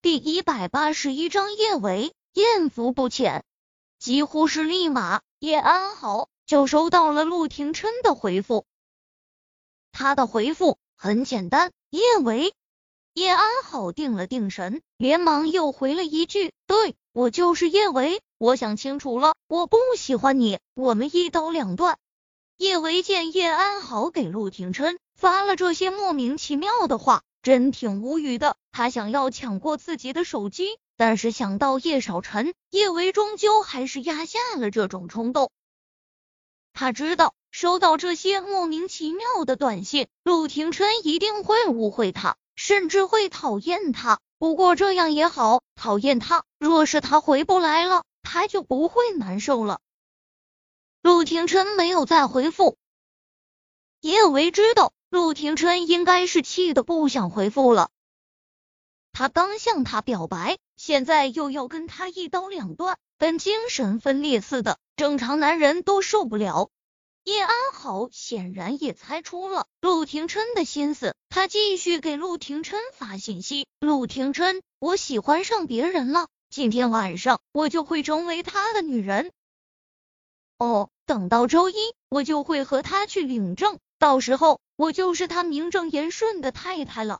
第一百八十一章叶维艳福不浅。几乎是立马，叶安好就收到了陆廷琛的回复。他的回复很简单：叶维。叶安好定了定神，连忙又回了一句：“对我就是叶维，我想清楚了，我不喜欢你，我们一刀两断。”叶维见叶安好给陆廷琛发了这些莫名其妙的话。真挺无语的，他想要抢过自己的手机，但是想到叶少晨，叶维终究还是压下了这种冲动。他知道收到这些莫名其妙的短信，陆廷琛一定会误会他，甚至会讨厌他。不过这样也好，讨厌他，若是他回不来了，他就不会难受了。陆廷琛没有再回复，叶维知道。陆廷琛应该是气的不想回复了，他刚向他表白，现在又要跟他一刀两断，跟精神分裂似的，正常男人都受不了。叶安好显然也猜出了陆廷琛的心思，他继续给陆廷琛发信息：“陆廷琛，我喜欢上别人了，今天晚上我就会成为他的女人。哦，等到周一，我就会和他去领证。”到时候我就是他名正言顺的太太了。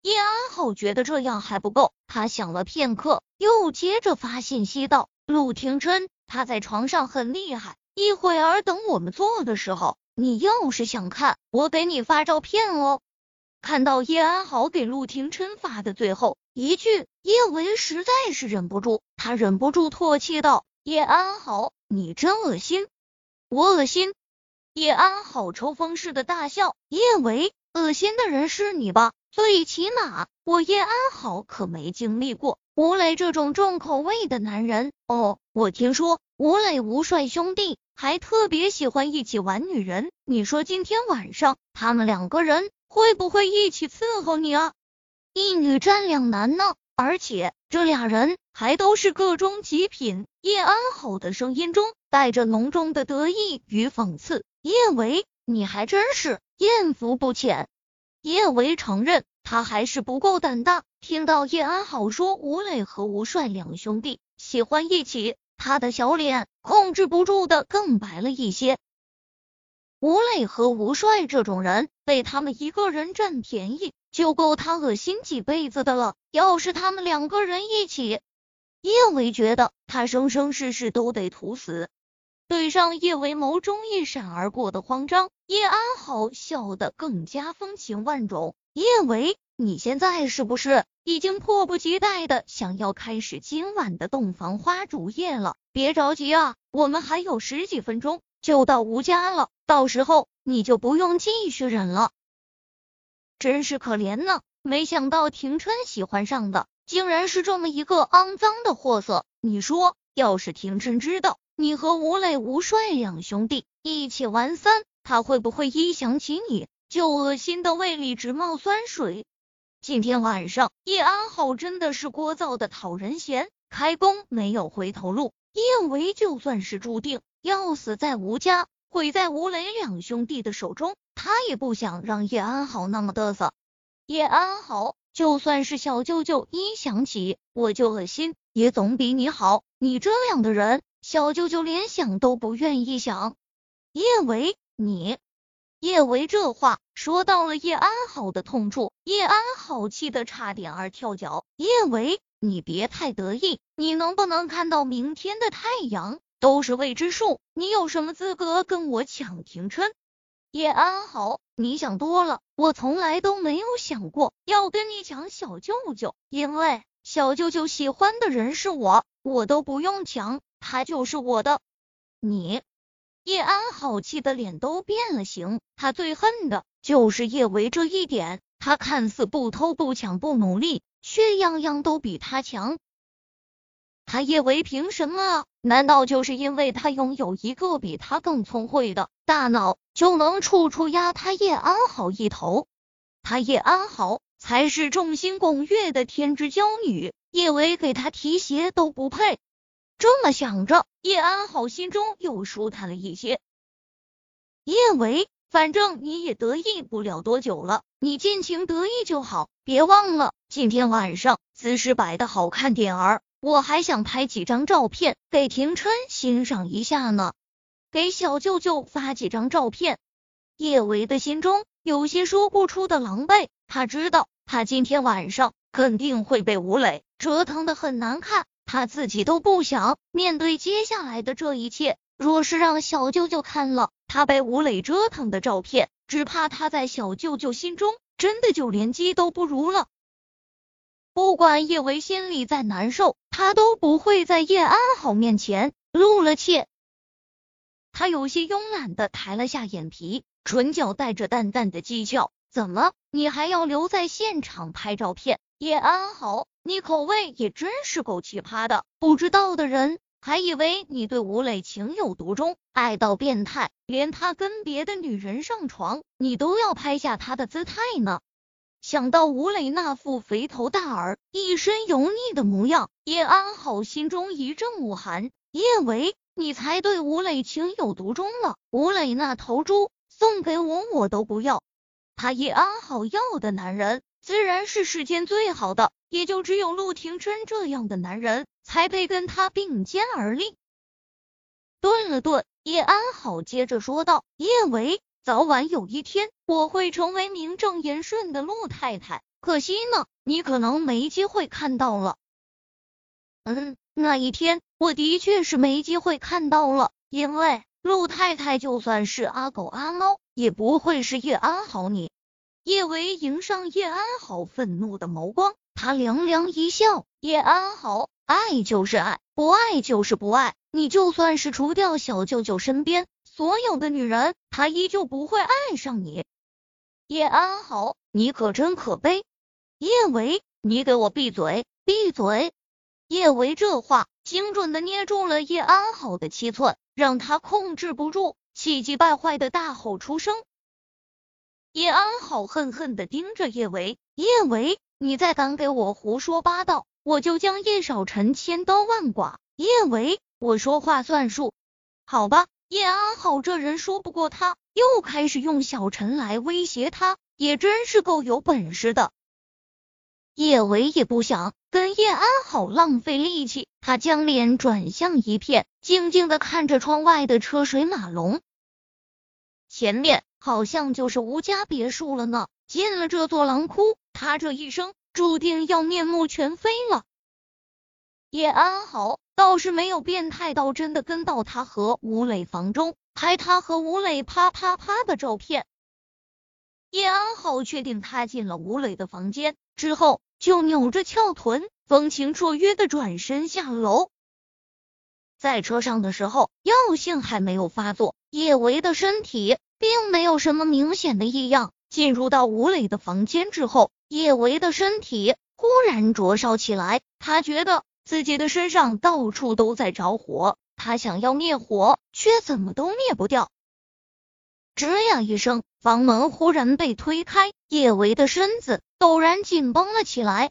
叶安好觉得这样还不够，他想了片刻，又接着发信息道：“陆廷琛，他在床上很厉害，一会儿等我们做的时候，你要是想看，我给你发照片哦。”看到叶安好给陆廷琛发的最后一句，叶维实在是忍不住，他忍不住唾弃道：“叶安好，你真恶心，我恶心。”叶安好抽风似的大笑，叶维，恶心的人是你吧？最起码我叶安好可没经历过吴磊这种重口味的男人哦。我听说吴磊吴帅兄弟还特别喜欢一起玩女人，你说今天晚上他们两个人会不会一起伺候你啊？一女战两男呢，而且这俩人还都是各中极品。叶安好的声音中带着浓重的得意与讽刺。叶维，你还真是艳福不浅。叶维承认，他还是不够胆大。听到叶安好说吴磊和吴帅两兄弟喜欢一起，他的小脸控制不住的更白了一些。吴磊和吴帅这种人，被他们一个人占便宜，就够他恶心几辈子的了。要是他们两个人一起，叶维觉得他生生世世都得土死。对上叶维眸中一闪而过的慌张，叶安好笑得更加风情万种。叶维，你现在是不是已经迫不及待的想要开始今晚的洞房花烛夜了？别着急啊，我们还有十几分钟就到吴家了，到时候你就不用继续忍了。真是可怜呢，没想到廷琛喜欢上的竟然是这么一个肮脏的货色。你说，要是廷琛知道……你和吴磊、吴帅两兄弟一起玩三，他会不会一想起你就恶心的胃里直冒酸水？今天晚上叶安好真的是聒噪的讨人嫌，开弓没有回头路。叶维就算是注定要死在吴家，毁在吴磊两兄弟的手中，他也不想让叶安好那么嘚瑟。叶安好，就算是小舅舅一想起我就恶心，也总比你好。你这样的人。小舅舅连想都不愿意想，叶维，你，叶维这话说到了叶安好的痛处，叶安好气得差点儿跳脚。叶维，你别太得意，你能不能看到明天的太阳都是未知数，你有什么资格跟我抢廷琛？叶安好，你想多了，我从来都没有想过要跟你抢小舅舅，因为小舅舅喜欢的人是我，我都不用抢。他就是我的，你叶安好气的脸都变了形，他最恨的就是叶维这一点。他看似不偷不抢不努力，却样样都比他强。他叶维凭什么？难道就是因为他拥有一个比他更聪慧的大脑，就能处处压他叶安好一头？他叶安好才是众星拱月的天之娇女，叶维给他提鞋都不配。这么想着，叶安好心中又舒坦了一些。叶维，反正你也得意不了多久了，你尽情得意就好。别忘了，今天晚上姿势摆的好看点儿，我还想拍几张照片给廷琛欣赏一下呢。给小舅舅发几张照片。叶维的心中有些说不出的狼狈，他知道他今天晚上肯定会被吴磊折腾的很难看，他自己都不想面对接下来的这一切。若是让小舅舅看了他被吴磊折腾的照片，只怕他在小舅舅心中真的就连鸡都不如了。不管叶维心里再难受，他都不会在叶安好面前露了怯。他有些慵懒的抬了下眼皮，唇角带着淡淡的讥笑：“怎么，你还要留在现场拍照片？叶安好，你口味也真是够奇葩的。不知道的人还以为你对吴磊情有独钟，爱到变态，连他跟别的女人上床，你都要拍下他的姿态呢。”想到吴磊那副肥头大耳、一身油腻的模样，叶安好心中一阵恶寒。叶维。你才对吴磊情有独钟了，吴磊那头猪送给我我都不要，他叶安好要的男人自然是世间最好的，也就只有陆廷琛这样的男人才配跟他并肩而立。顿了顿，叶安好接着说道：“叶维，早晚有一天我会成为名正言顺的陆太太，可惜呢，你可能没机会看到了。”嗯。那一天，我的确是没机会看到了，因为陆太太就算是阿狗阿猫，也不会是叶安好你。叶维迎上叶安好愤怒的眸光，他凉凉一笑：“叶安好，爱就是爱，不爱就是不爱。你就算是除掉小舅舅身边所有的女人，他依旧不会爱上你。叶安好，你可真可悲。”叶维，你给我闭嘴，闭嘴！叶维这话精准的捏中了叶安好的七寸，让他控制不住，气急败坏的大吼出声。叶安好恨恨的盯着叶维，叶维，你再敢给我胡说八道，我就将叶少晨千刀万剐。叶维，我说话算数，好吧？叶安好这人说不过他，又开始用小陈来威胁他，也真是够有本事的。叶维也不想跟叶安好浪费力气，他将脸转向一片，静静的看着窗外的车水马龙。前面好像就是吴家别墅了呢。进了这座狼窟，他这一生注定要面目全非了。叶安好倒是没有变态到真的跟到他和吴磊房中拍他和吴磊啪啪啪的照片。叶安好确定他进了吴磊的房间之后。就扭着翘臀，风情绰约的转身下楼。在车上的时候，药性还没有发作，叶维的身体并没有什么明显的异样。进入到吴磊的房间之后，叶维的身体忽然灼烧起来，他觉得自己的身上到处都在着火，他想要灭火，却怎么都灭不掉。吱呀一声，房门忽然被推开，叶维的身子陡然紧绷了起来。